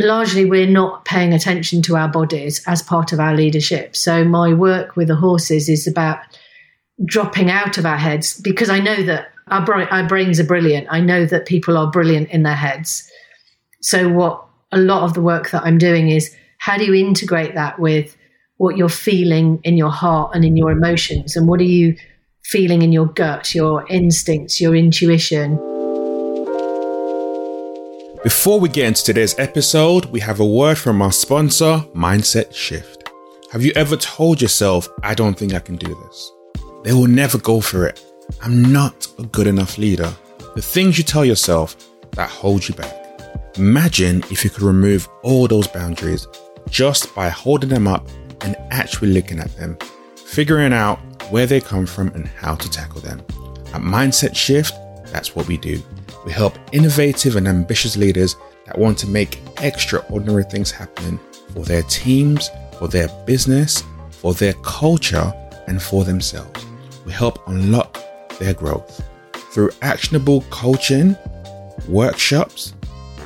largely we're not paying attention to our bodies as part of our leadership. So my work with the horses is about dropping out of our heads because I know that our, our brains are brilliant. I know that people are brilliant in their heads. So what a lot of the work that I'm doing is how do you integrate that with what you're feeling in your heart and in your emotions and what are you feeling in your gut, your instincts, your intuition. Before we get into today's episode, we have a word from our sponsor, Mindset Shift. Have you ever told yourself, I don't think I can do this? They will never go for it. I'm not a good enough leader. The things you tell yourself that hold you back. Imagine if you could remove all those boundaries just by holding them up and actually looking at them, figuring out where they come from and how to tackle them. At Mindset Shift, that's what we do. We help innovative and ambitious leaders that want to make extraordinary things happen for their teams, for their business, for their culture, and for themselves. We help unlock their growth through actionable coaching, workshops,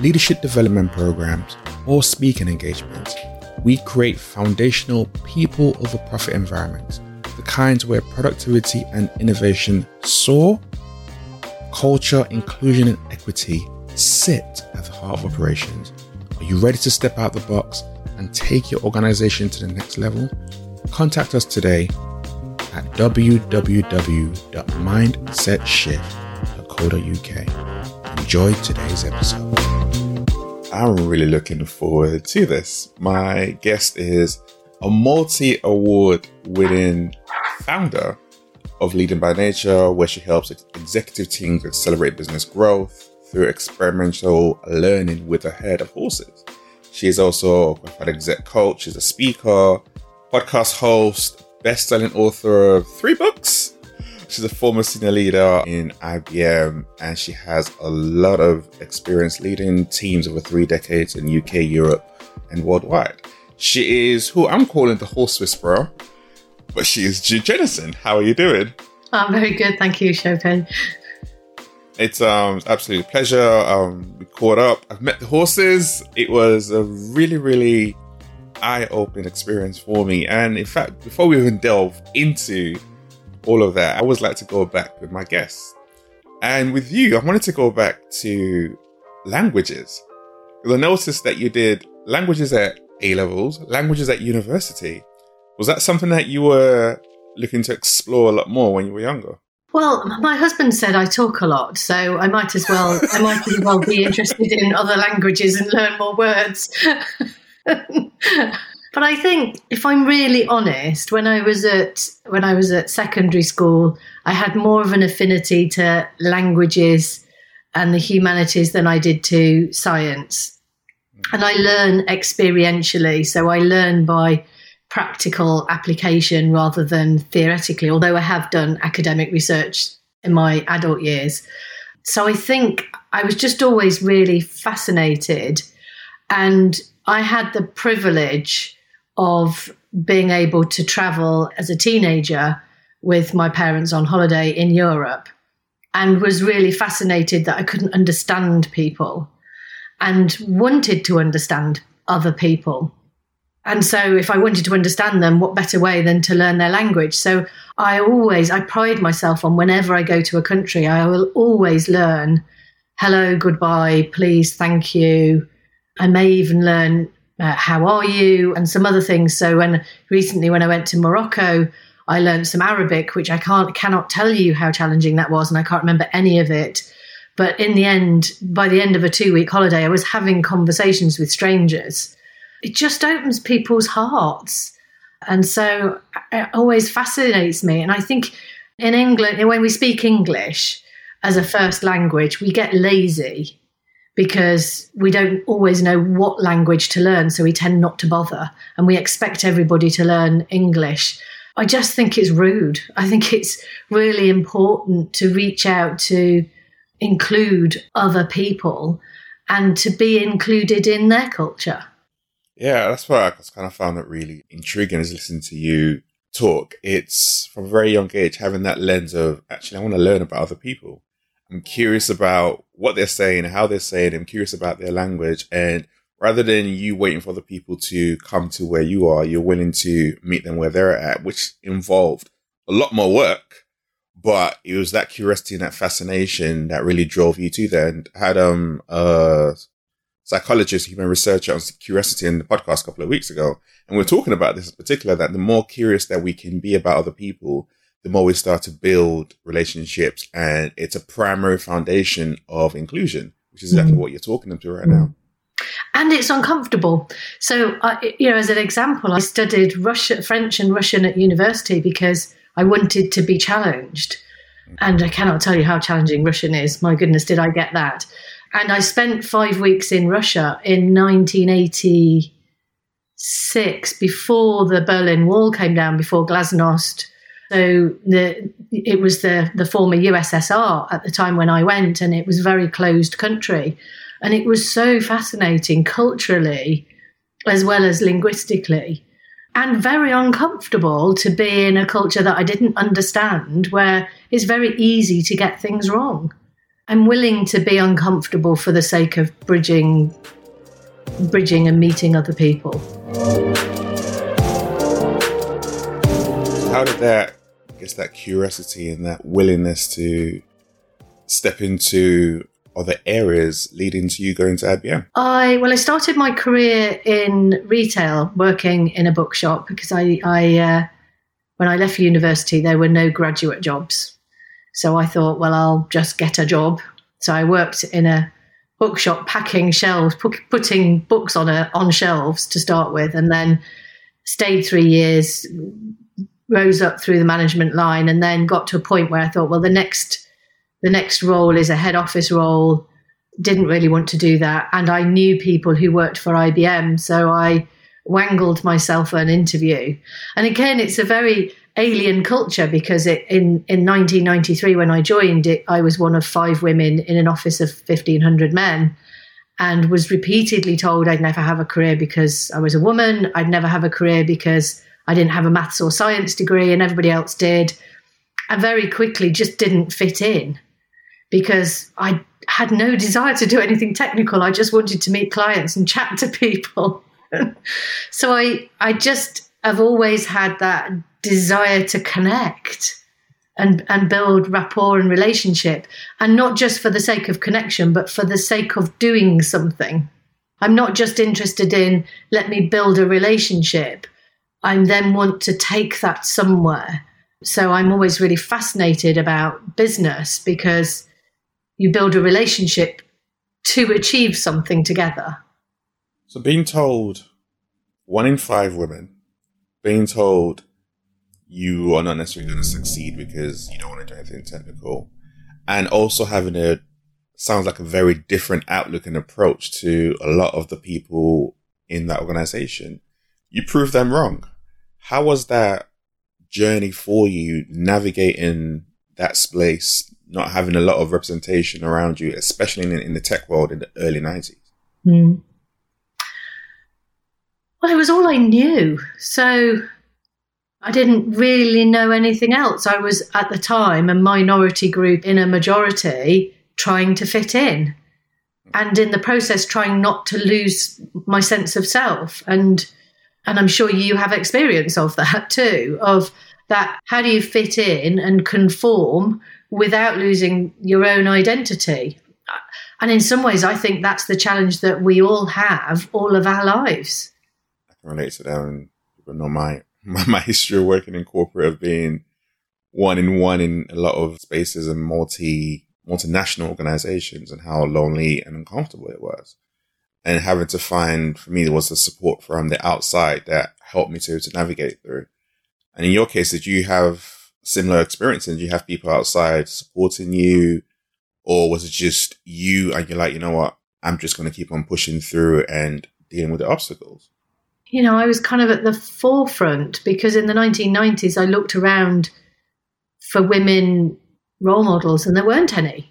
leadership development programs, or speaking engagements. We create foundational people over profit environments, the kinds where productivity and innovation soar culture, inclusion, and equity sit at the heart of operations. Are you ready to step out the box and take your organization to the next level? Contact us today at www.mindsetshift.co.uk. Enjoy today's episode. I'm really looking forward to this. My guest is a multi award winning founder of Leaders by Nature, where she helps executive teams accelerate business growth through experimental learning with a herd of horses. She is also an exec coach, she's a speaker, podcast host, best-selling author of three books. She's a former senior leader in IBM and she has a lot of experience leading teams over three decades in UK, Europe, and worldwide. She is who I'm calling the horse whisperer but she is Jude Jennison. How are you doing? I'm very good, thank you, Chopin. It's um absolute pleasure. Um, we caught up. I've met the horses. It was a really, really eye-opening experience for me. And in fact, before we even delve into all of that, I always like to go back with my guests. And with you, I wanted to go back to languages. Because I noticed that you did languages at A levels, languages at university. Was that something that you were looking to explore a lot more when you were younger? Well, my husband said I talk a lot, so I might as well I might as well be interested in other languages and learn more words. but I think if I'm really honest, when I was at when I was at secondary school, I had more of an affinity to languages and the humanities than I did to science. And I learn experientially, so I learn by practical application rather than theoretically, although I have done academic research in my adult years. So I think I was just always really fascinated. And I had the privilege of being able to travel as a teenager with my parents on holiday in Europe and was really fascinated that I couldn't understand people and wanted to understand other people. And so if I wanted to understand them, what better way than to learn their language? So I always, I pride myself on whenever I go to a country, I will always learn hello, goodbye, please, thank you. I may even learn uh, how are you and some other things. So when recently when I went to Morocco, I learned some Arabic, which I can't cannot tell you how challenging that was, and I can't remember any of it. But in the end, by the end of a two week holiday, I was having conversations with strangers it just opens people's hearts. And so uh, it always fascinates me. And I think in England, when we speak English as a first language, we get lazy because we don't always know what language to learn. So we tend not to bother and we expect everybody to learn English. I just think it's rude. I think it's really important to reach out to include other people and to be included in their culture. Yeah, that's why I kind of found it really intriguing is listening to you talk. It's from a very young age having that lens of actually, I want to learn about other people. I'm curious about what they're saying, how they're saying. I'm curious about their language, and rather than you waiting for the people to come to where you are, you're willing to meet them where they're at, which involved a lot more work. But it was that curiosity and that fascination that really drove you to there. And had um a psychologist, human researcher on curiosity in the podcast a couple of weeks ago, and we are talking about this in particular that the more curious that we can be about other people, the more we start to build relationships, and it's a primary foundation of inclusion, which is exactly mm. what you're talking to right mm. now and it's uncomfortable. So, uh, you know, as an example, I studied Russian, French and Russian at university because I wanted to be challenged. And I cannot tell you how challenging Russian is. My goodness, did I get that? And I spent five weeks in Russia in 1986 before the Berlin Wall came down, before Glasnost. So the, it was the, the former USSR at the time when I went, and it was a very closed country. And it was so fascinating culturally as well as linguistically and very uncomfortable to be in a culture that I didn't understand where it's very easy to get things wrong. I'm willing to be uncomfortable for the sake of bridging bridging and meeting other people. How did that I guess that curiosity and that willingness to step into other areas leading to you going to IBM? I well, I started my career in retail, working in a bookshop because I, I uh, when I left university, there were no graduate jobs, so I thought, well, I'll just get a job. So I worked in a bookshop packing shelves, putting books on a, on shelves to start with, and then stayed three years, rose up through the management line, and then got to a point where I thought, well, the next the next role is a head office role. Didn't really want to do that. And I knew people who worked for IBM. So I wangled myself an interview. And again, it's a very alien culture because it, in, in 1993, when I joined it, I was one of five women in an office of 1,500 men and was repeatedly told I'd never have a career because I was a woman. I'd never have a career because I didn't have a maths or science degree and everybody else did. I very quickly just didn't fit in because I had no desire to do anything technical. I just wanted to meet clients and chat to people. so I I just have always had that desire to connect and and build rapport and relationship and not just for the sake of connection but for the sake of doing something. I'm not just interested in let me build a relationship. I then want to take that somewhere. So I'm always really fascinated about business because you build a relationship to achieve something together. So, being told one in five women, being told you are not necessarily going to succeed because you don't want to do anything technical, and also having a sounds like a very different outlook and approach to a lot of the people in that organization. You proved them wrong. How was that journey for you navigating that space not having a lot of representation around you, especially in, in the tech world in the early 90s? Mm. Well, it was all I knew. So I didn't really know anything else. I was at the time a minority group in a majority trying to fit in. And in the process, trying not to lose my sense of self. And and I'm sure you have experience of that too, of that how do you fit in and conform without losing your own identity. And in some ways, I think that's the challenge that we all have all of our lives. I can relate to that. And people know my, my, my history of working in corporate of being one in one in a lot of spaces and multi multinational organizations and how lonely and uncomfortable it was. And having to find for me there was the support from the outside that helped me to to navigate through. And in your case, did you have similar experiences? you have people outside supporting you? Or was it just you and you're like, you know what? I'm just going to keep on pushing through and dealing with the obstacles? You know, I was kind of at the forefront because in the 1990s, I looked around for women role models and there weren't any.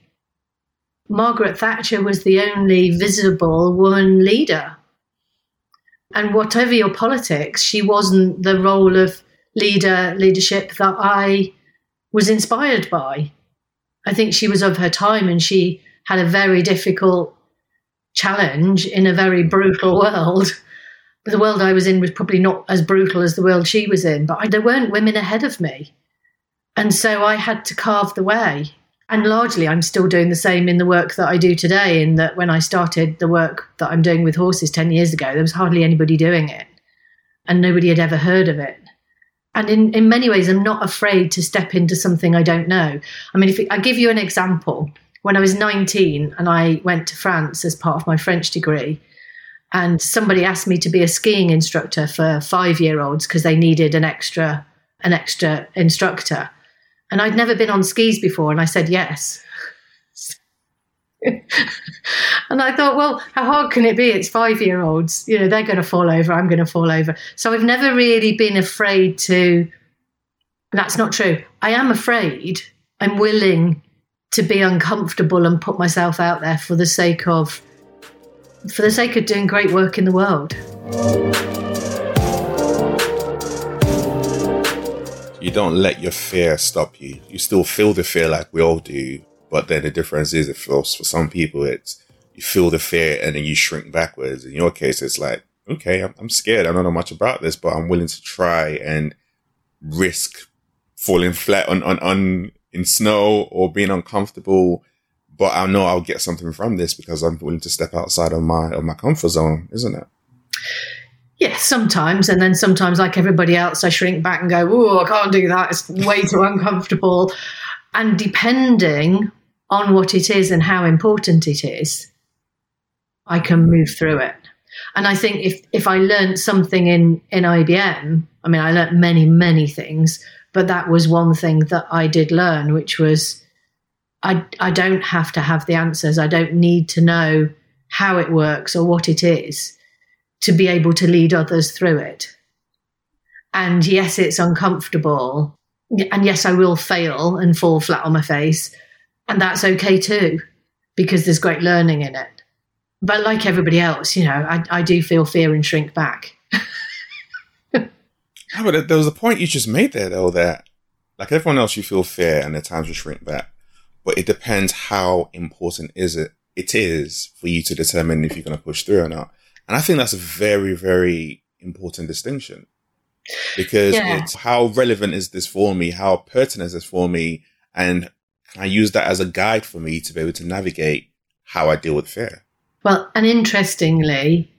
Margaret Thatcher was the only visible woman leader. And whatever your politics, she wasn't the role of leader leadership that I was inspired by. I think she was of her time and she had a very difficult challenge in a very brutal world. The world I was in was probably not as brutal as the world she was in, but there weren't women ahead of me. And so I had to carve the way. And largely, I'm still doing the same in the work that I do today. In that, when I started the work that I'm doing with horses 10 years ago, there was hardly anybody doing it, and nobody had ever heard of it. And in, in many ways, I'm not afraid to step into something I don't know. I mean, if I give you an example, when I was 19 and I went to France as part of my French degree, and somebody asked me to be a skiing instructor for five year olds because they needed an extra an extra instructor and I'd never been on skis before, and I said yes. and I thought, well, how hard can it be? It's five year olds. You know, they're going to fall over. I'm going to fall over. So I've never really been afraid to. That's not true. I am afraid. I'm willing to be uncomfortable and put myself out there for the sake of for the sake of doing great work in the world. you don't let your fear stop you. You still feel the fear like we all do, but then the difference is for some people it's you feel the fear and then you shrink backwards. In your case, it's like, okay, I'm, I'm scared. I don't know much about this, but I'm willing to try and risk falling flat on, on, on in snow or being uncomfortable. But I know I'll get something from this because I'm willing to step outside of my of my comfort zone, isn't it? Yes, sometimes. And then sometimes, like everybody else, I shrink back and go, oh, I can't do that. It's way too uncomfortable. And depending on what it is and how important it is, I can move through it. And I think if, if I learned something in, in IBM, I mean, I learned many, many things, but that was one thing that I did learn, which was I, I don't have to have the answers. I don't need to know how it works or what it is to be able to lead others through it. And yes, it's uncomfortable. And yes, I will fail and fall flat on my face. And that's okay too, because there's great learning in it. But like everybody else, you know, I, I do feel fear and shrink back. yeah, but there was a point you just made there, though, that like everyone else, you feel fear and at times you shrink back. But it depends how important is it it is for you to determine if you're going to push through or not. And I think that's a very, very important distinction because yeah. it's how relevant is this for me? How pertinent is this for me? And can I use that as a guide for me to be able to navigate how I deal with fear? Well, and interestingly,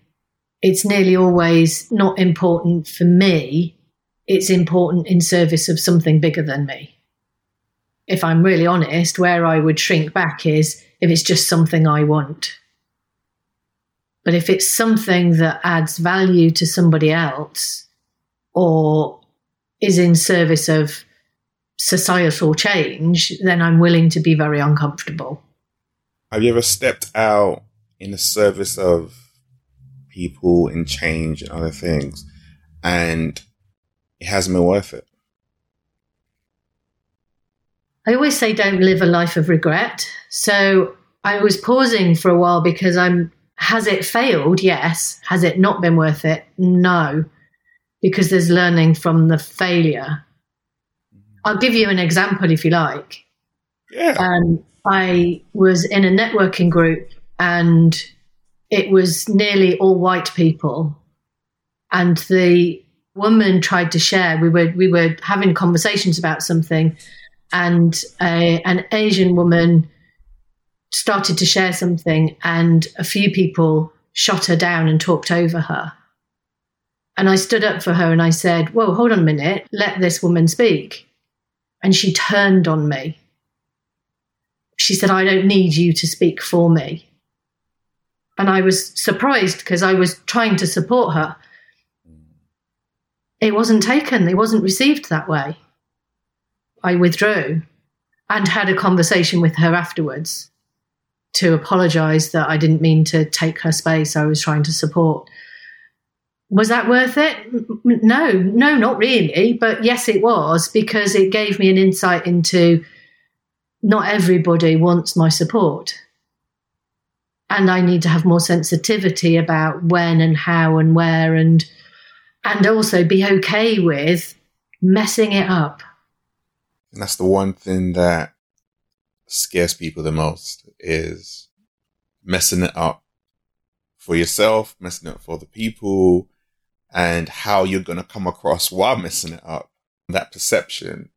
it's nearly always not important for me. It's important in service of something bigger than me. If I'm really honest, where I would shrink back is if it's just something I want. But if it's something that adds value to somebody else or is in service of societal change, then I'm willing to be very uncomfortable. Have you ever stepped out in the service of people and change and other things and it hasn't been worth it? I always say don't live a life of regret. So I was pausing for a while because I'm has it failed? Yes. Has it not been worth it? No, because there's learning from the failure. I'll give you an example if you like. Yeah. Um, I was in a networking group and it was nearly all white people. And the woman tried to share, we were, we were having conversations about something, and a, an Asian woman started to share something, and a few people shot her down and talked over her. And I stood up for her and I said, Whoa, hold on a minute, let this woman speak. And she turned on me. She said, I don't need you to speak for me. And I was surprised because I was trying to support her. It wasn't taken, it wasn't received that way. I withdrew and had a conversation with her afterwards to apologize that I didn't mean to take her space. I was trying to support. Was that worth it? No, no, not really. But yes, it was because it gave me an insight into not everybody wants my support. And I need to have more sensitivity about when and how and where and and also be okay with messing it up. And that's the one thing that scares people the most is messing it up for yourself, messing it up for the people, and how you're going to come across while messing it up. That perception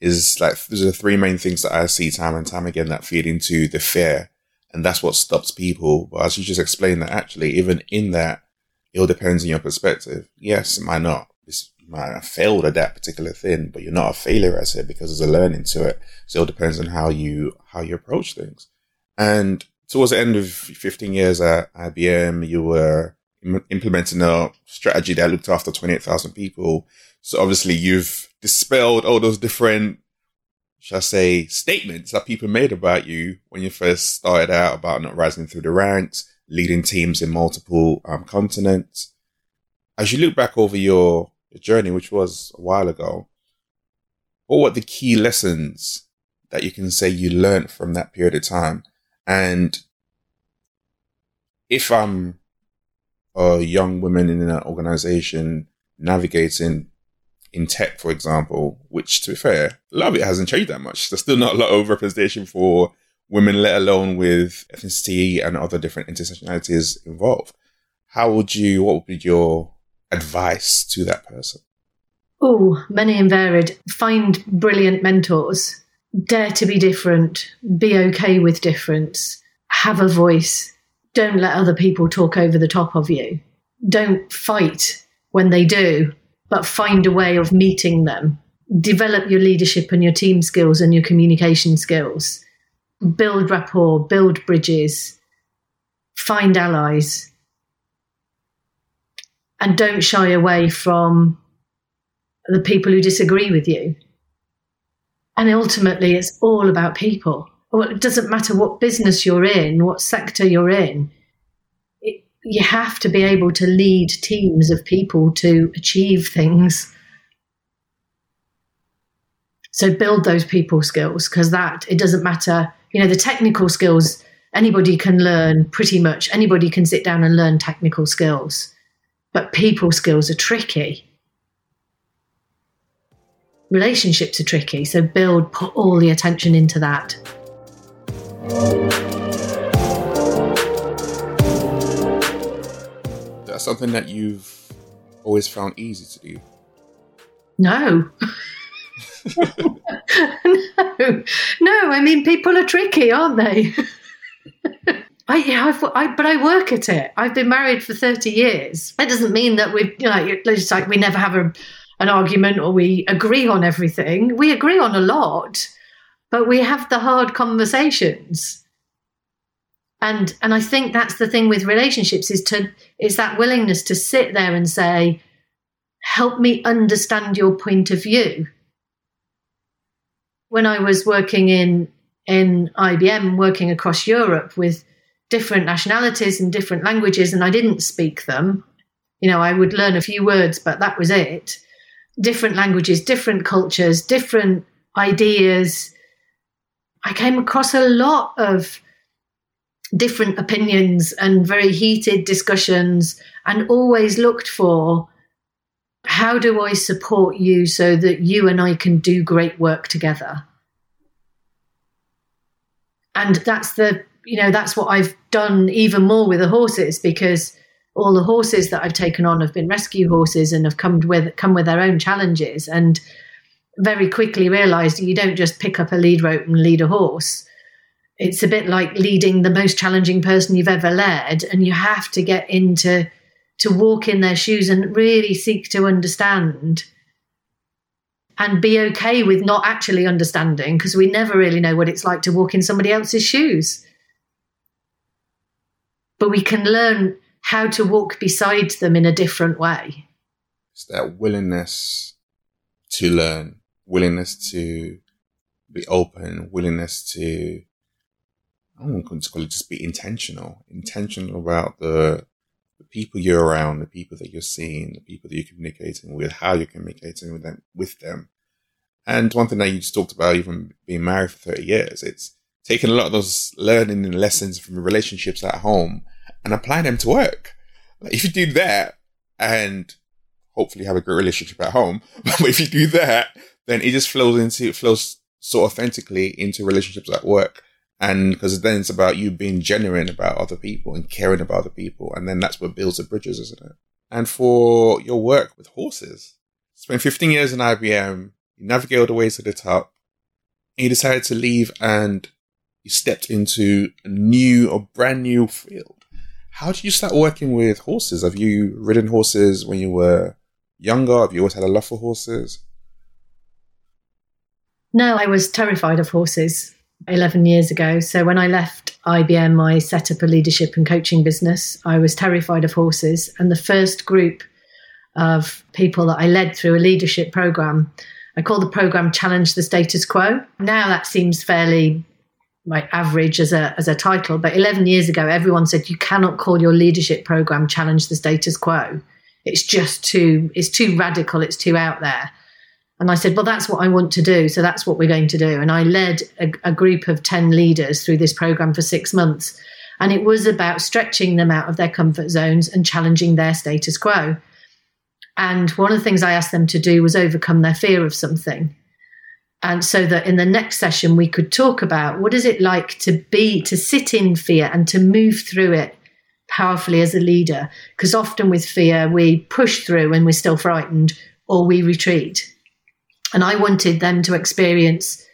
is like, those are the three main things that I see time and time again that feed into the fear. And that's what stops people. But as you just explained that actually, even in that, it all depends on your perspective. Yes, it might not. It's, have failed at that particular thing, but you're not a failure at it because there's a learning to it. So it depends on how you, how you approach things. And towards the end of 15 years at IBM, you were implementing a strategy that looked after 28,000 people. So obviously you've dispelled all those different, shall I say, statements that people made about you when you first started out about not rising through the ranks, leading teams in multiple um, continents. As you look back over your, your journey, which was a while ago, what were the key lessons that you can say you learned from that period of time? And if I'm a young woman in an organization navigating in tech, for example, which to be fair, a lot of it hasn't changed that much. There's still not a lot of representation for women, let alone with ethnicity and other different intersectionalities involved. How would you, what would be your advice to that person? Oh, many and varied. Find brilliant mentors. Dare to be different. Be okay with difference. Have a voice. Don't let other people talk over the top of you. Don't fight when they do, but find a way of meeting them. Develop your leadership and your team skills and your communication skills build rapport, build bridges, find allies, and don't shy away from the people who disagree with you. And ultimately, it's all about people. It doesn't matter what business you're in, what sector you're in. It, you have to be able to lead teams of people to achieve things. So build those people skills because that it doesn't matter you know the technical skills anybody can learn pretty much anybody can sit down and learn technical skills but people skills are tricky relationships are tricky so build put all the attention into that that's something that you've always found easy to do no no, no. I mean, people are tricky, aren't they? I, yeah, I've, I, but I work at it. I've been married for thirty years. That doesn't mean that we, you know, it's like we never have a, an argument or we agree on everything. We agree on a lot, but we have the hard conversations. And and I think that's the thing with relationships is to is that willingness to sit there and say, help me understand your point of view when I was working in in IBM, working across Europe with different nationalities and different languages, and I didn't speak them. You know, I would learn a few words, but that was it. Different languages, different cultures, different ideas. I came across a lot of different opinions and very heated discussions, and always looked for how do I support you so that you and I can do great work together? And that's the, you know, that's what I've done even more with the horses because all the horses that I've taken on have been rescue horses and have come with come with their own challenges and very quickly realized you don't just pick up a lead rope and lead a horse. It's a bit like leading the most challenging person you've ever led and you have to get into to walk in their shoes and really seek to understand and be okay with not actually understanding because we never really know what it's like to walk in somebody else's shoes. But we can learn how to walk beside them in a different way. It's that willingness to learn, willingness to be open, willingness to, I don't want to call it just be intentional, intentional about the the people you're around, the people that you're seeing, the people that you're communicating with, how you're communicating with them, with them. And one thing that you just talked about, even being married for 30 years, it's taking a lot of those learning and lessons from relationships at home and apply them to work. Like if you do that and hopefully have a great relationship at home, but if you do that, then it just flows into, it flows so authentically into relationships at work And because then it's about you being genuine about other people and caring about other people. And then that's what builds the bridges, isn't it? And for your work with horses, spent 15 years in IBM, you navigated all the way to the top, and you decided to leave and you stepped into a new or brand new field. How did you start working with horses? Have you ridden horses when you were younger? Have you always had a love for horses? No, I was terrified of horses 11 years ago. So when I left IBM, I set up a leadership and coaching business. I was terrified of horses. And the first group of people that I led through a leadership program, I call the program Challenge the Status Quo. Now that seems fairly like average as a as a title, but 11 years ago, everyone said you cannot call your leadership program Challenge the Status Quo. It's just too it's too radical. It's too out there. And I said, well, that's what I want to do. So that's what we're going to do. And I led a, a group of 10 leaders through this program for six months. And it was about stretching them out of their comfort zones and challenging their status quo. And one of the things I asked them to do was overcome their fear of something. And so that in the next session, we could talk about what is it like to be, to sit in fear and to move through it powerfully as a leader. Because often with fear, we push through and we're still frightened or we retreat. And I wanted them to experience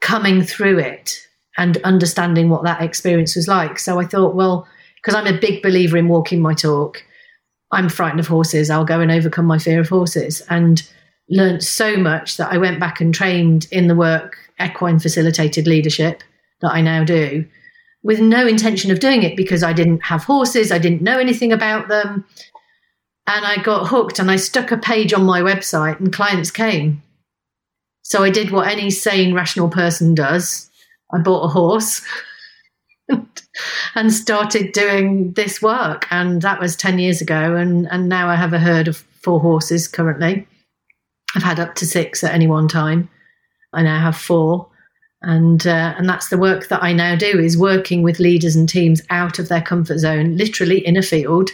coming through it and understanding what that experience was like. So I thought, well, because I'm a big believer in walking my talk, I'm frightened of horses. I'll go and overcome my fear of horses. And learned so much that I went back and trained in the work equine facilitated leadership that I now do with no intention of doing it because I didn't have horses, I didn't know anything about them. And I got hooked and I stuck a page on my website and clients came. So I did what any sane, rational person does. I bought a horse and started doing this work. And that was 10 years ago. And, and now I have a herd of four horses currently. I've had up to six at any one time. I now have four. And, uh, and that's the work that I now do is working with leaders and teams out of their comfort zone, literally in a field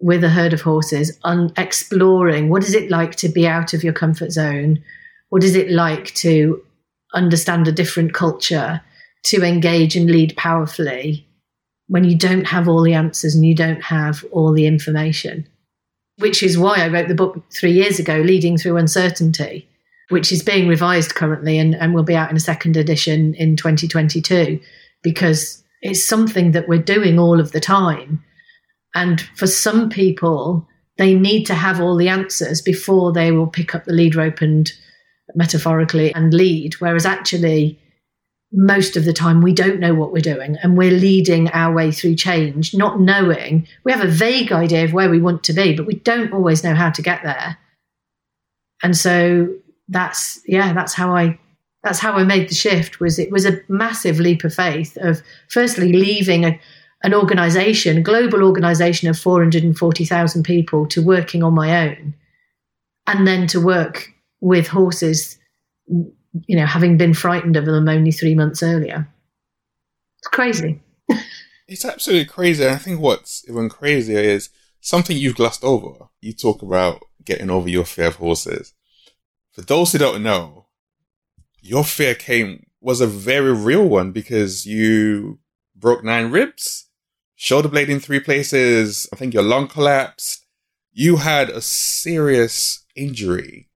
with a herd of horses, exploring what is it like to be out of your comfort zone? What is it like to understand a different culture, to engage and lead powerfully when you don't have all the answers and you don't have all the information? Which is why I wrote the book three years ago, Leading Through Uncertainty, which is being revised currently and, and will be out in a second edition in 2022, because it's something that we're doing all of the time. And for some people, they need to have all the answers before they will pick up the lead rope and metaphorically and lead. Whereas actually, most of the time, we don't know what we're doing and we're leading our way through change, not knowing. We have a vague idea of where we want to be, but we don't always know how to get there. And so that's, yeah, that's how I. That's how I made the shift. Was it was a massive leap of faith of firstly leaving a, an organization, global organization of 440,000 people to working on my own and then to work with horses, you know, having been frightened of them only three months earlier. It's crazy. it's absolutely crazy. And I think what's even crazier is something you've glossed over. You talk about getting over your fear of horses. For those who don't know, your fear came was a very real one because you broke nine ribs, shoulder blade in three places. I think your lung collapsed. You had a serious injury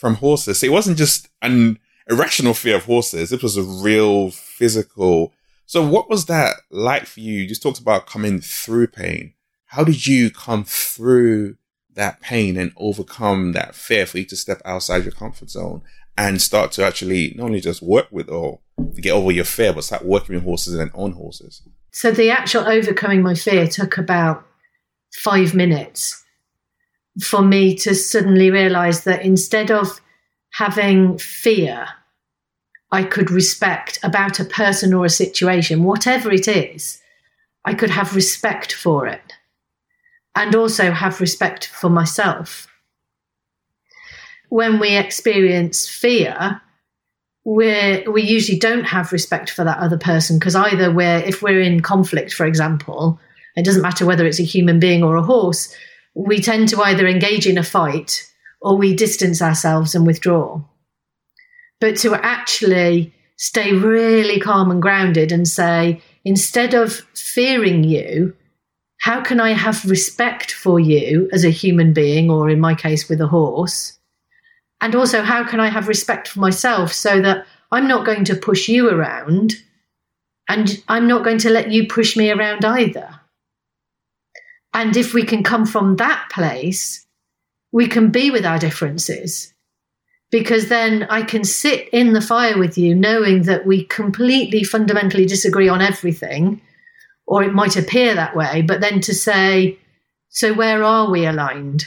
from horses. So it wasn't just an irrational fear of horses. It was a real physical. So what was that like for you? You just talked about coming through pain. How did you come through that pain and overcome that fear for you to step outside your comfort zone and start to actually not only just work with or to get over your fear, but start working with horses and own horses? So the actual overcoming my fear took about five minutes for me to suddenly realize that instead of having fear, I could respect about a person or a situation, whatever it is, I could have respect for it and also have respect for myself. When we experience fear, we we usually don't have respect for that other person because either we're if we're in conflict, for example, it doesn't matter whether it's a human being or a horse, we tend to either engage in a fight or we distance ourselves and withdraw. But to actually stay really calm and grounded and say, instead of fearing you, how can I have respect for you as a human being, or in my case, with a horse? And also, how can I have respect for myself so that I'm not going to push you around and I'm not going to let you push me around either? And if we can come from that place, we can be with our differences because then I can sit in the fire with you knowing that we completely fundamentally disagree on everything, or it might appear that way, but then to say, so where are we aligned?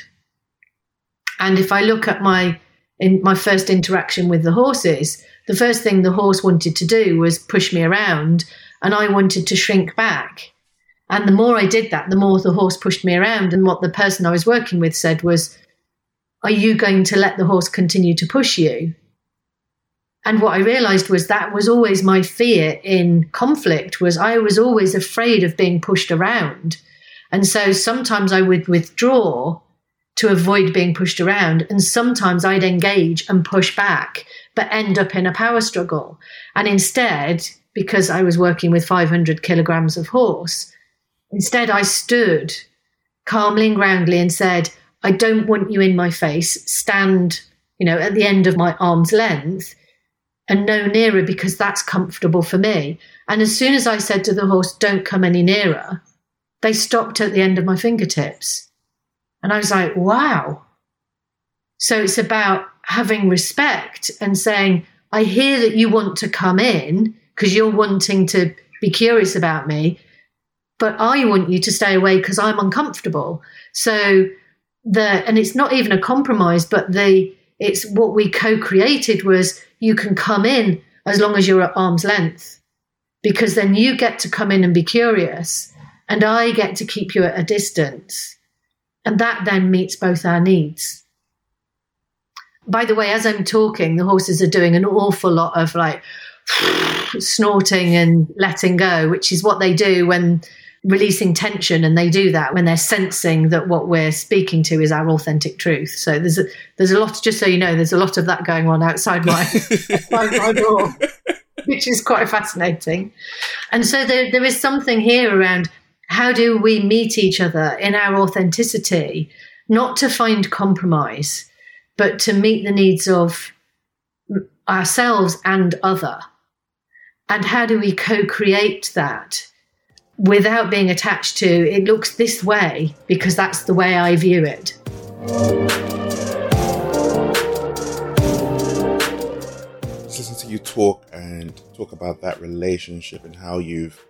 And if I look at my in my first interaction with the horses, the first thing the horse wanted to do was push me around, and I wanted to shrink back. And the more I did that, the more the horse pushed me around. And what the person I was working with said was, Are you going to let the horse continue to push you? And what I realized was that was always my fear in conflict was I was always afraid of being pushed around. And so sometimes I would withdraw to avoid being pushed around. And sometimes I'd engage and push back, but end up in a power struggle. And instead, because I was working with 500 kilograms of horse, instead I stood calmly and groundly and said, I don't want you in my face. Stand, you know, at the end of my arm's length and no nearer because that's comfortable for me. And as soon as I said to the horse, don't come any nearer, they stopped at the end of my fingertips. And I was like, wow. So it's about having respect and saying, I hear that you want to come in because you're wanting to be curious about me, but I want you to stay away because I'm uncomfortable. So the and it's not even a compromise, but the it's what we co-created was you can come in as long as you're at arm's length because then you get to come in and be curious and I get to keep you at a distance and that then meets both our needs. By the way, as I'm talking, the horses are doing an awful lot of like snorting and letting go, which is what they do when releasing tension and they do that when they're sensing that what we're speaking to is our authentic truth so there's a there's a lot just so you know there's a lot of that going on outside my, outside my door which is quite fascinating and so there, there is something here around how do we meet each other in our authenticity, not to find compromise, but to meet the needs of ourselves and other? And how do we co create that without being attached to it looks this way because that's the way I view it? Listen to you talk and talk about that relationship and how you've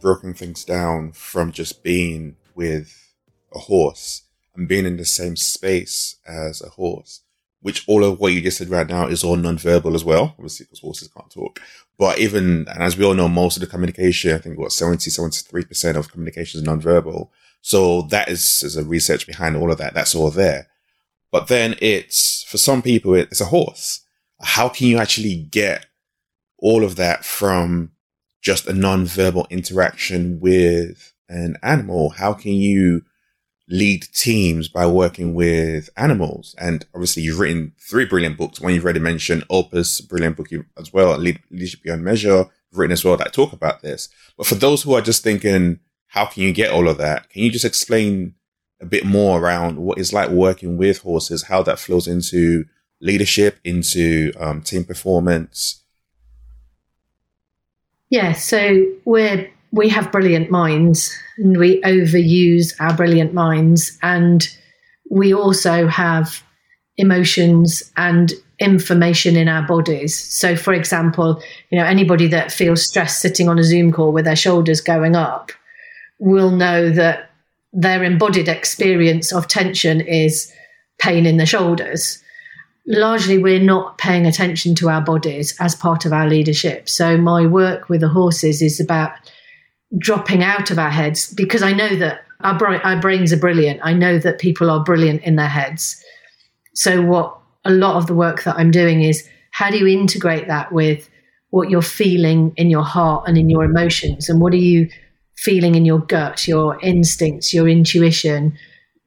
broken things down from just being with a horse and being in the same space as a horse, which all of what you just said right now is all non-verbal as well, obviously because horses can't talk. But even, and as we all know, most of the communication, I think what 70, 73% of communication is non-verbal. So that is, there's a research behind all of that. That's all there. But then it's, for some people, it's a horse. How can you actually get all of that from just a non-verbal interaction with an animal? How can you lead teams by working with animals? And obviously you've written three brilliant books. One you've already mentioned, Opus, brilliant book as well, Leadership Beyond Measure, written as well that talk about this. But for those who are just thinking, how can you get all of that? Can you just explain a bit more around what it's like working with horses, how that flows into leadership, into um, team performance, yeah, so we're we have brilliant minds and we overuse our brilliant minds and we also have emotions and information in our bodies. So for example, you know anybody that feels stressed sitting on a Zoom call with their shoulders going up will know that their embodied experience of tension is pain in the shoulders largely we're not paying attention to our bodies as part of our leadership. So my work with the horses is about dropping out of our heads because I know that our, our brains are brilliant. I know that people are brilliant in their heads. So what a lot of the work that I'm doing is how do you integrate that with what you're feeling in your heart and in your emotions and what are you feeling in your gut, your instincts, your intuition,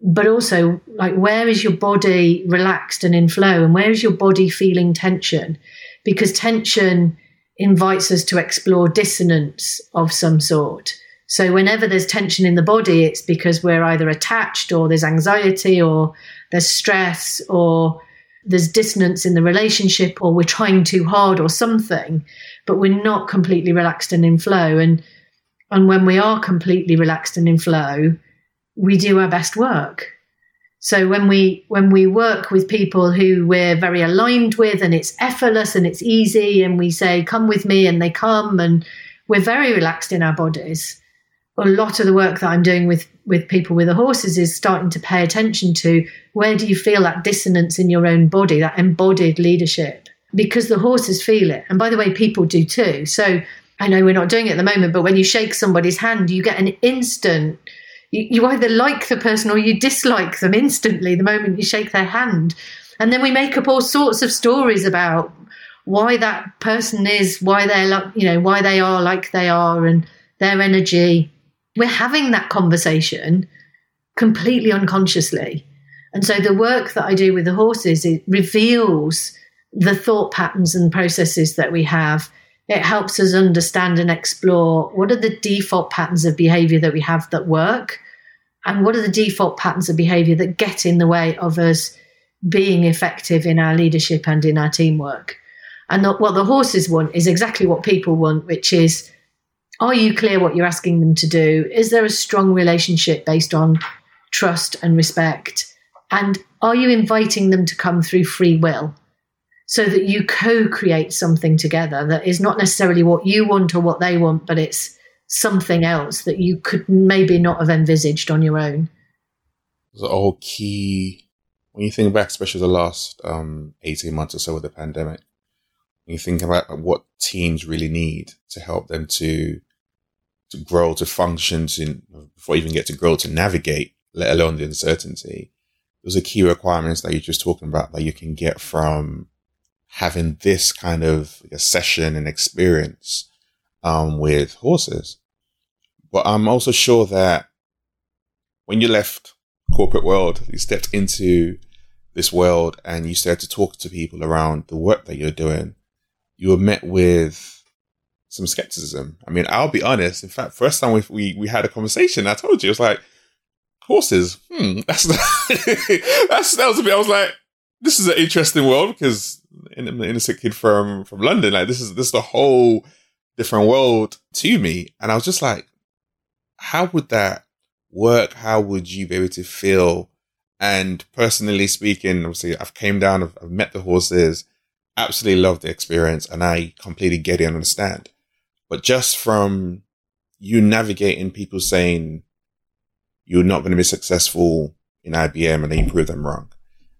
but also like where is your body relaxed and in flow and where is your body feeling tension because tension invites us to explore dissonance of some sort. So, whenever there's tension in the body, it's because we're either attached or there's anxiety or there's stress or there's dissonance in the relationship or we're trying too hard or something, but we're not completely relaxed and in flow. And, and when we are completely relaxed and in flow, we do our best work. So when we when we work with people who we're very aligned with and it's effortless and it's easy and we say come with me and they come and we're very relaxed in our bodies. A lot of the work that I'm doing with with people with the horses is starting to pay attention to where do you feel that dissonance in your own body, that embodied leadership? Because the horses feel it. And by the way, people do too. So I know we're not doing it at the moment, but when you shake somebody's hand, you get an instant you, either like the person or you dislike them instantly the moment you shake their hand. And then we make up all sorts of stories about why that person is, why they're like, you know, why they are like they are and their energy. We're having that conversation completely unconsciously. And so the work that I do with the horses, it reveals the thought patterns and processes that we have. It helps us understand and explore what are the default patterns of behavior that we have that work and what are the default patterns of behavior that get in the way of us being effective in our leadership and in our teamwork. And the, what the horses want is exactly what people want, which is are you clear what you're asking them to do? Is there a strong relationship based on trust and respect? And are you inviting them to come through free will so that you co create something together that is not necessarily what you want or what they want, but it's something else that you could maybe not have envisaged on your own. The whole key, when you think back, especially the last um, 18 months or so with the pandemic, when you think about what teams really need to help them to to grow, to function, to before even get to grow, to navigate, let alone the uncertainty. Those are key requirements that you're just talking about that you can get from having this kind of session and experience um, with horses. But I'm also sure that when you left corporate world, you stepped into this world and you started to talk to people around the work that you're doing, you were met with some skepticism. I mean, I'll be honest. In fact, first time we we, we had a conversation, I told you, it was like, horses. Hmm, that's that's that was a bit. I was like, this is an interesting world because in, an innocent kid from from London, like this is this is the whole different world to me, and I was just like, how would that work? How would you be able to feel? And personally speaking, obviously, I've came down, I've, I've met the horses, absolutely love the experience, and I completely get it and understand. But just from you navigating people saying you're not going to be successful in IBM and then you prove them wrong,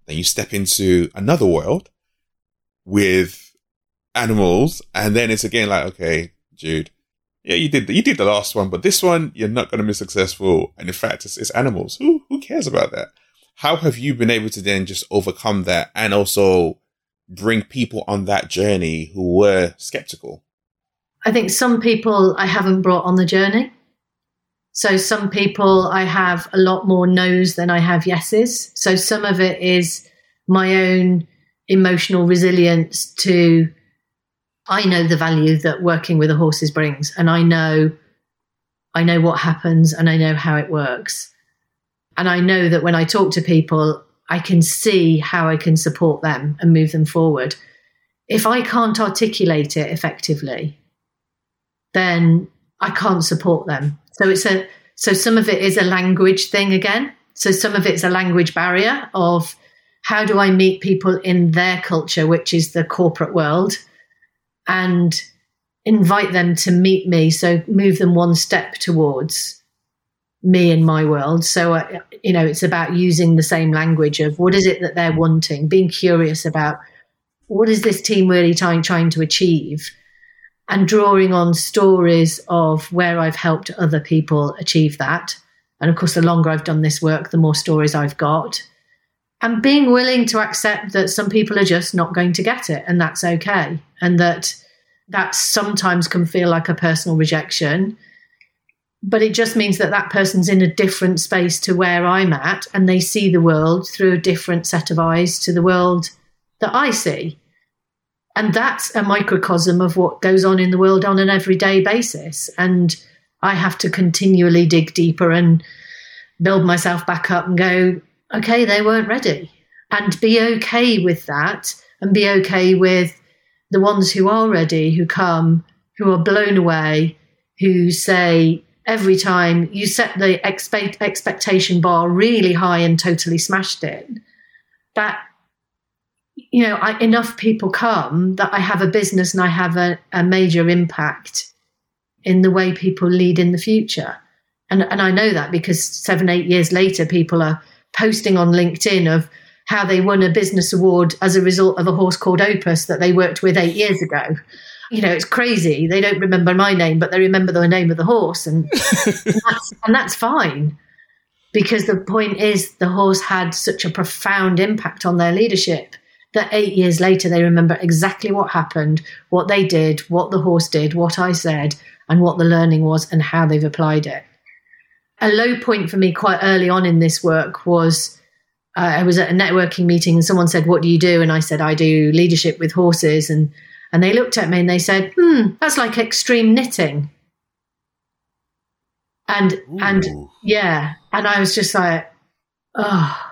then you step into another world with animals, and then it's again like, okay, Jude, yeah, you did you did the last one, but this one you're not going to be successful. And in fact, it's, it's animals. Who who cares about that? How have you been able to then just overcome that and also bring people on that journey who were skeptical? I think some people I haven't brought on the journey. So some people I have a lot more no's than I have yeses. So some of it is my own emotional resilience to I know the value that working with the horses brings, and I know, I know what happens, and I know how it works, and I know that when I talk to people, I can see how I can support them and move them forward. If I can't articulate it effectively, then I can't support them. So it's a so some of it is a language thing again. So some of it's a language barrier of how do I meet people in their culture, which is the corporate world and invite them to meet me. So move them one step towards me and my world. So, uh, you know, it's about using the same language of what is it that they're wanting, being curious about what is this team really trying, trying to achieve, and drawing on stories of where I've helped other people achieve that. And of course, the longer I've done this work, the more stories I've got. And being willing to accept that some people are just not going to get it, and that's okay and that that sometimes can feel like a personal rejection but it just means that that person's in a different space to where I'm at and they see the world through a different set of eyes to the world that I see. And that's a microcosm of what goes on in the world on an everyday basis. And I have to continually dig deeper and build myself back up and go, okay, they weren't ready. And be okay with that and be okay with the ones who are ready, who come, who are blown away, who say, every time you set the expect, expectation bar really high and totally smashed it, that you know I, enough people come that I have a business and I have a, a major impact in the way people lead in the future. And, and I know that because seven, eight years later, people are posting on LinkedIn of how they won a business award as a result of a horse called Opus that they worked with eight years ago you know, it's crazy. They don't remember my name, but they remember the name of the horse, and and, that's, and that's fine because the point is the horse had such a profound impact on their leadership that eight years later they remember exactly what happened, what they did, what the horse did, what I said, and what the learning was, and how they've applied it. A low point for me quite early on in this work was uh, I was at a networking meeting and someone said, What do you do? And I said, I do leadership with horses. And and they looked at me and they said, hmm, that's like extreme knitting. And, Ooh. and yeah. And I was just like, oh,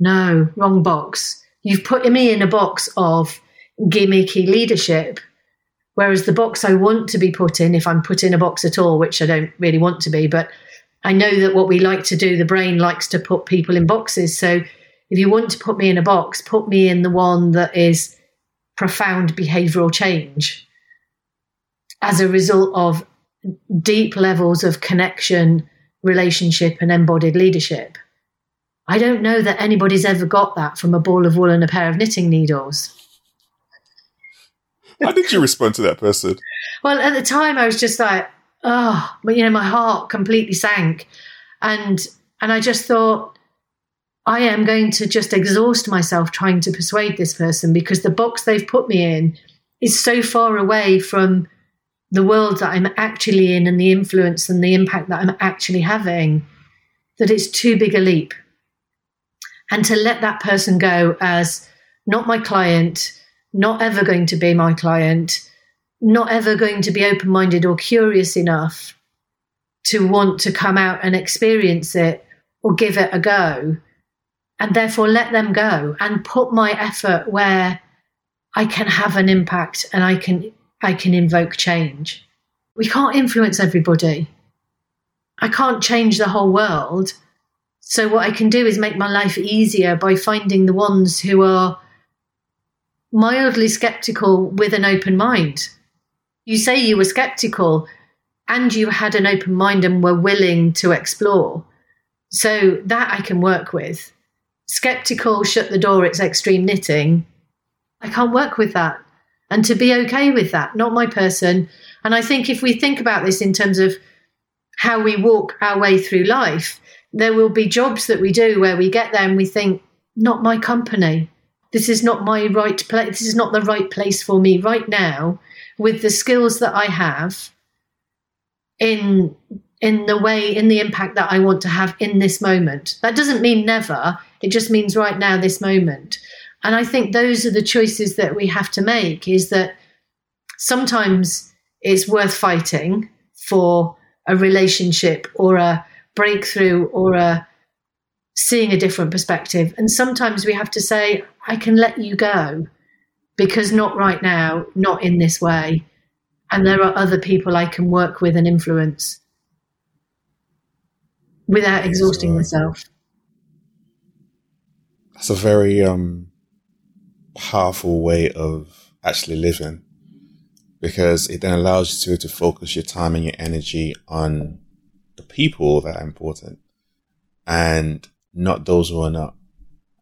no, wrong box. You've put me in a box of gimmicky leadership. Whereas the box I want to be put in, if I'm put in a box at all, which I don't really want to be, but I know that what we like to do, the brain likes to put people in boxes. So if you want to put me in a box, put me in the one that is profound behavioral change as a result of deep levels of connection, relationship, and embodied leadership. I don't know that anybody's ever got that from a ball of wool and a pair of knitting needles. How did you respond to that person? Well, at the time, I was just like, oh, but you know, my heart completely sank, and and I just thought, I am going to just exhaust myself trying to persuade this person because the box they've put me in is so far away from the world that I'm actually in and the influence and the impact that I'm actually having that it's too big a leap. And to let that person go as not my client, not ever going to be my client, not ever going to be open minded or curious enough to want to come out and experience it or give it a go and therefore let them go and put my effort where I can have an impact and I can I can invoke change. We can't influence everybody. I can't change the whole world. So what I can do is make my life easier by finding the ones who are mildly skeptical with an open mind. You say you were skeptical and you had an open mind and were willing to explore. So that I can work with skeptical, shut the door, it's extreme knitting. I can't work with that. And to be okay with that, not my person. And I think if we think about this in terms of how we walk our way through life, there will be jobs that we do where we get there and we think, not my company. This is not my right place. This is not the right place for me right now with the skills that I have in in the way in the impact that I want to have in this moment. That doesn't mean never. It just means right now, this moment. And I think those are the choices that we have to make is that sometimes it's worth fighting for a relationship or a breakthrough or a seeing a different perspective. And sometimes we have to say, I can let you go because not right now, not in this way. And there are other people I can work with and influence without exhausting myself that's a very um, powerful way of actually living because it then allows you to, to focus your time and your energy on the people that are important and not those who are not.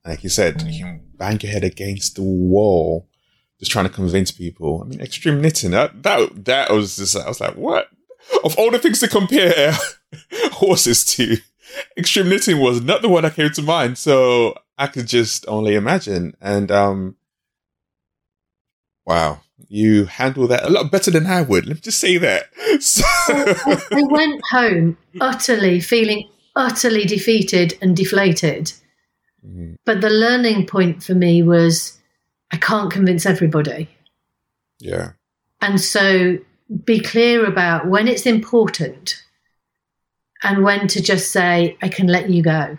Like you said, you can bang your head against the wall just trying to convince people. I mean, extreme knitting, that, that, that was just, I was like, what? Of all the things to compare horses to, extreme knitting was not the one that came to mind. So I could just only imagine. And um, wow, you handle that a lot better than I would. Let me just say that. So- I went home utterly feeling utterly defeated and deflated. Mm-hmm. But the learning point for me was I can't convince everybody. Yeah. And so be clear about when it's important and when to just say, I can let you go.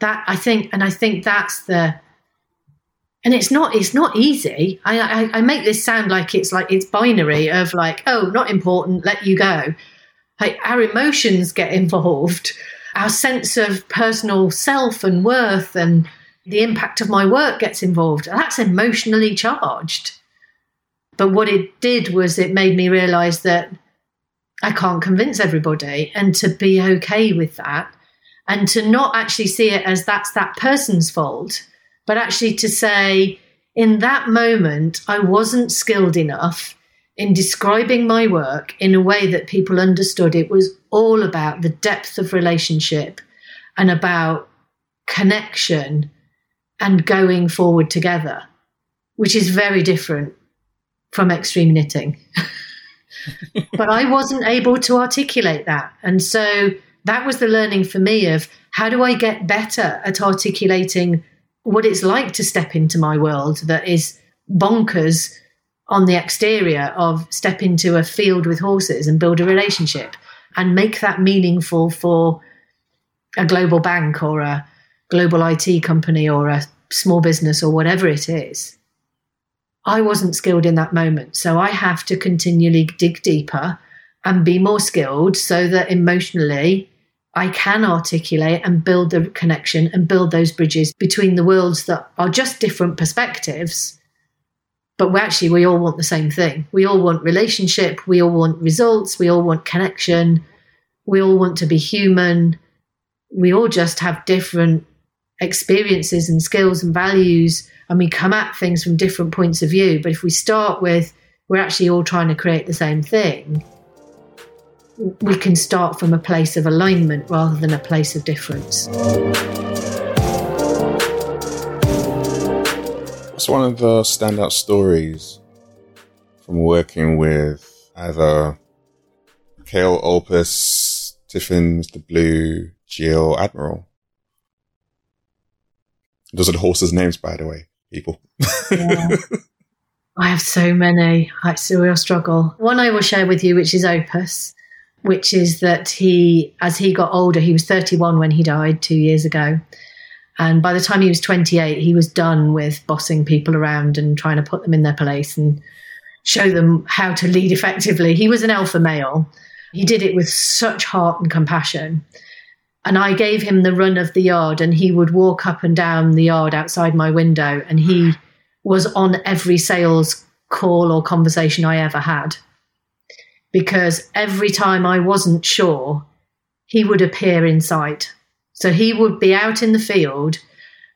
That I think, and I think that's the, and it's not, it's not easy. I, I, I make this sound like it's like it's binary of like, oh, not important, let you go. Like our emotions get involved, our sense of personal self and worth and the impact of my work gets involved. That's emotionally charged. But what it did was it made me realize that I can't convince everybody and to be okay with that and to not actually see it as that's that person's fault, but actually to say, in that moment, I wasn't skilled enough in describing my work in a way that people understood it was all about the depth of relationship and about connection and going forward together, which is very different from extreme knitting. but I wasn't able to articulate that. And so that was the learning for me of how do I get better at articulating what it's like to step into my world that is bonkers on the exterior of step into a field with horses and build a relationship and make that meaningful for a global bank or a global IT company or a small business or whatever it is. I wasn't skilled in that moment. So I have to continually dig deeper and be more skilled so that emotionally I can articulate and build the connection and build those bridges between the worlds that are just different perspectives. But we actually, we all want the same thing. We all want relationship. We all want results. We all want connection. We all want to be human. We all just have different experiences and skills and values and we come at things from different points of view. But if we start with, we're actually all trying to create the same thing, we can start from a place of alignment rather than a place of difference. What's one of the standout stories from working with either Kale Opus, Tiffin, Mr. Blue, Jill, Admiral? Those are the horses' names, by the way, people. yeah. I have so many. It's a real struggle. One I will share with you, which is Opus, which is that he, as he got older, he was 31 when he died two years ago. And by the time he was 28, he was done with bossing people around and trying to put them in their place and show them how to lead effectively. He was an alpha male. He did it with such heart and compassion and I gave him the run of the yard, and he would walk up and down the yard outside my window, and he was on every sales call or conversation I ever had. Because every time I wasn't sure, he would appear in sight. So he would be out in the field,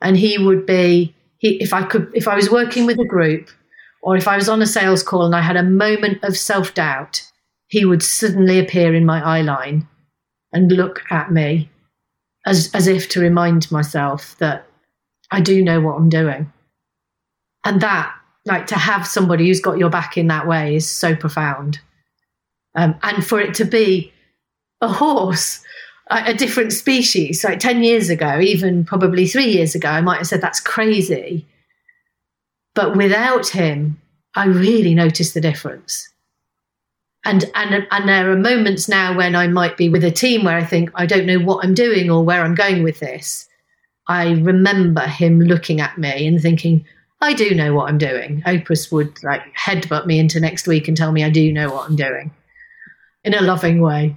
and he would be he, if I could if I was working with a group, or if I was on a sales call and I had a moment of self doubt, he would suddenly appear in my eye line and look at me as as if to remind myself that I do know what I'm doing. And that, like to have somebody who's got your back in that way is so profound. Um, and for it to be a horse, a, a different species, like 10 years ago, even probably three years ago, I might have said that's crazy. But without him, I really noticed the difference and and and there are moments now when I might be with a team where I think I don't know what I'm doing or where I'm going with this. I remember him looking at me and thinking, I do know what I'm doing. Opus would like headbutt me into next week and tell me I do know what I'm doing in a loving way.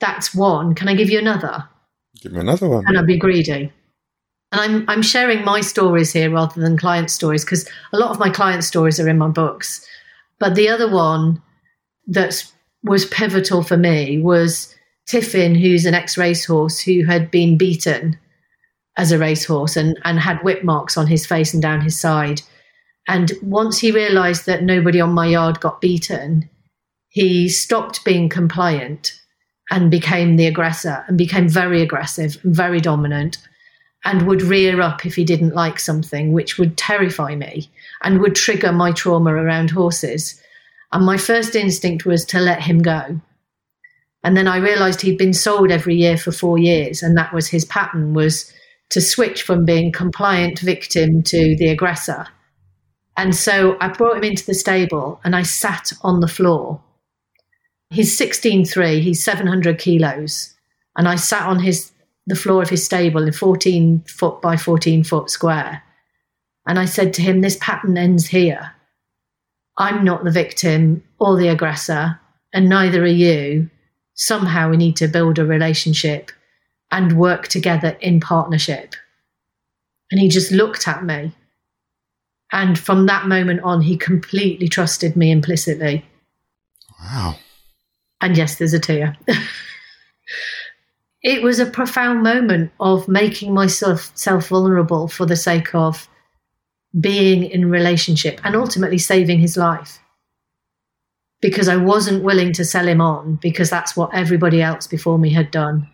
That's one. Can I give you another? Give me another one. And I'd be greedy. And I'm I'm sharing my stories here rather than client stories because a lot of my client stories are in my books. But the other one that was pivotal for me was Tiffin, who's an ex racehorse who had been beaten as a racehorse and, and had whip marks on his face and down his side. And once he realized that nobody on my yard got beaten, he stopped being compliant and became the aggressor and became very aggressive and very dominant and would rear up if he didn't like something, which would terrify me and would trigger my trauma around horses. And my first instinct was to let him go. And then I realized he'd been sold every year for four years, and that was his pattern was to switch from being compliant victim to the aggressor. And so I brought him into the stable and I sat on the floor. He's 16.3, he's 700 kilos. And I sat on his the floor of his stable in 14 foot by 14 foot square. And I said to him, This pattern ends here. I'm not the victim or the aggressor, and neither are you. Somehow we need to build a relationship and work together in partnership. And he just looked at me. And from that moment on, he completely trusted me implicitly. Wow. And yes, there's a tear. it was a profound moment of making myself self vulnerable for the sake of being in relationship and ultimately saving his life because I wasn't willing to sell him on because that's what everybody else before me had done.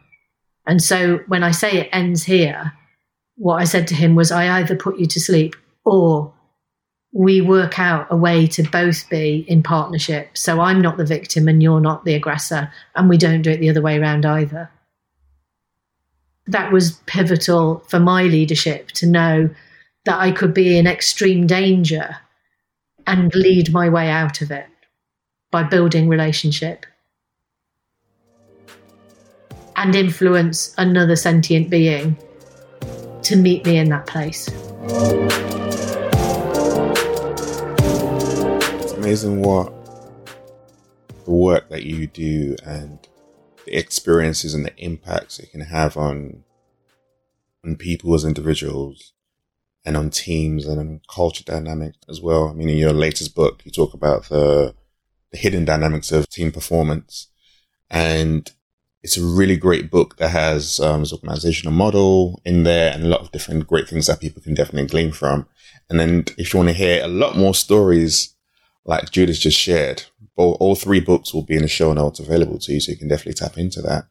And so when I say it ends here, what I said to him was I either put you to sleep or we work out a way to both be in partnership. So I'm not the victim and you're not the aggressor, and we don't do it the other way around either. That was pivotal for my leadership to know that I could be in extreme danger and lead my way out of it by building relationship and influence another sentient being to meet me in that place. It's amazing what the work that you do and the experiences and the impacts it can have on on people as individuals and on teams and on culture dynamics as well. I mean, in your latest book, you talk about the, the hidden dynamics of team performance and it's a really great book that has um, an organizational model in there and a lot of different great things that people can definitely glean from. And then if you want to hear a lot more stories like Judith just shared, all, all three books will be in the show notes available to you, so you can definitely tap into that.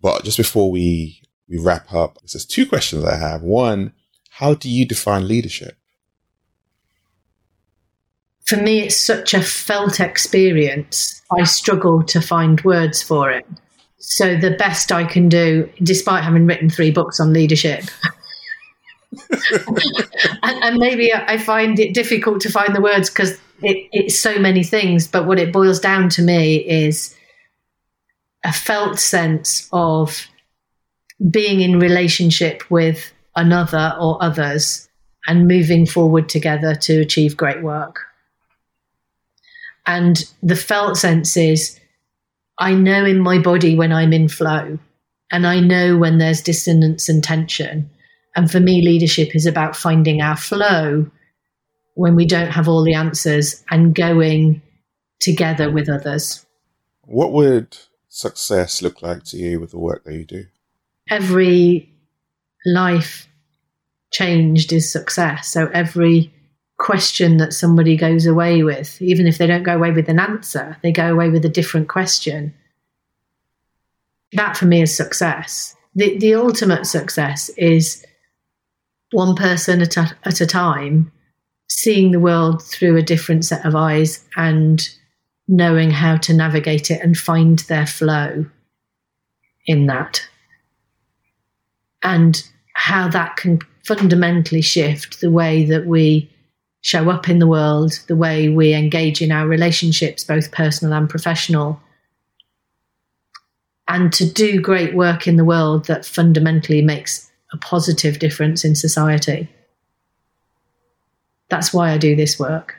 But just before we we wrap up, there's two questions I have. One, how do you define leadership? For me, it's such a felt experience. I struggle to find words for it. So the best I can do, despite having written three books on leadership, and, and, maybe I find it difficult to find the words because it, it's so many things. But what it boils down to me is a felt sense of being in relationship with another or others and moving forward together to achieve great work. And the felt sense is I know in my body when I'm in flow, and I know when there's dissonance and tension. And for me, leadership is about finding our flow when we don't have all the answers and going together with others. What would success look like to you with the work that you do? Every life changed is success. So every question that somebody goes away with, even if they don't go away with an answer, they go away with a different question. That for me is success. The, the ultimate success is one person at a, at a time seeing the world through a different set of eyes and knowing how to navigate it and find their flow in that. And how that can fundamentally shift the way that we show up in the world, the way we engage in our relationships, both personal and professional, and to do great work in the world that fundamentally makes a positive difference in society. That's why I do this work.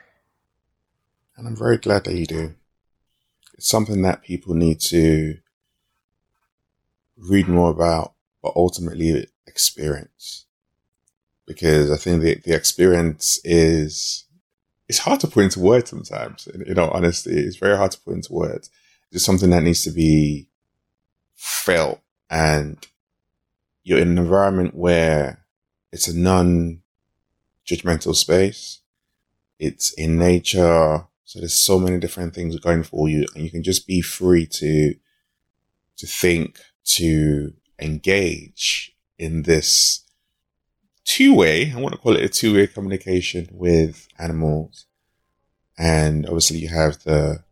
And I'm very glad that you do. It's something that people need to read more about, but ultimately experience. Because I think the, the experience is, it's hard to put into words sometimes. You know, honestly, it's very hard to put into words. It's something that needs to be felt and you're in an environment where it's a non judgmental space. It's in nature. So there's so many different things going for you and you can just be free to, to think, to engage in this two way, I want to call it a two way communication with animals. And obviously you have the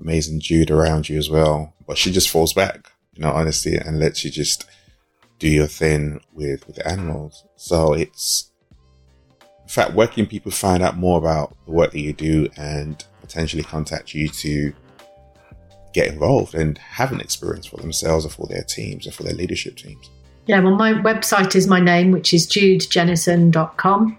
amazing Jude around you as well, but she just falls back, you know, honestly, and lets you just do your thing with, with the animals. So it's In fact, where can people find out more about the work that you do and potentially contact you to get involved and have an experience for themselves or for their teams or for their leadership teams? Yeah, well, my website is my name, which is judejennison.com.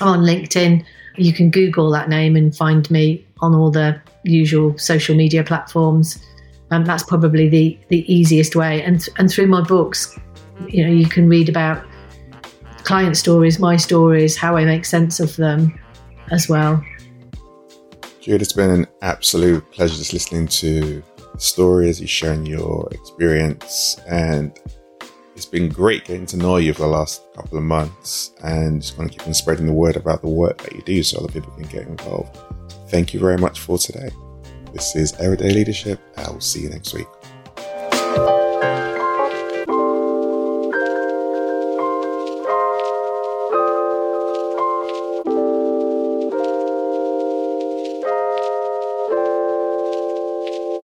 I'm on LinkedIn. You can Google that name and find me on all the usual social media platforms. Um, that's probably the, the easiest way. And, and through my books, you know, you can read about client stories, my stories, how I make sense of them as well. Jude, it's been an absolute pleasure just listening to stories, you sharing your experience, and it's been great getting to know you for the last couple of months and just going to keep on spreading the word about the work that you do so other people can get involved. Thank you very much for today. This is Everyday Leadership. I will see you next week.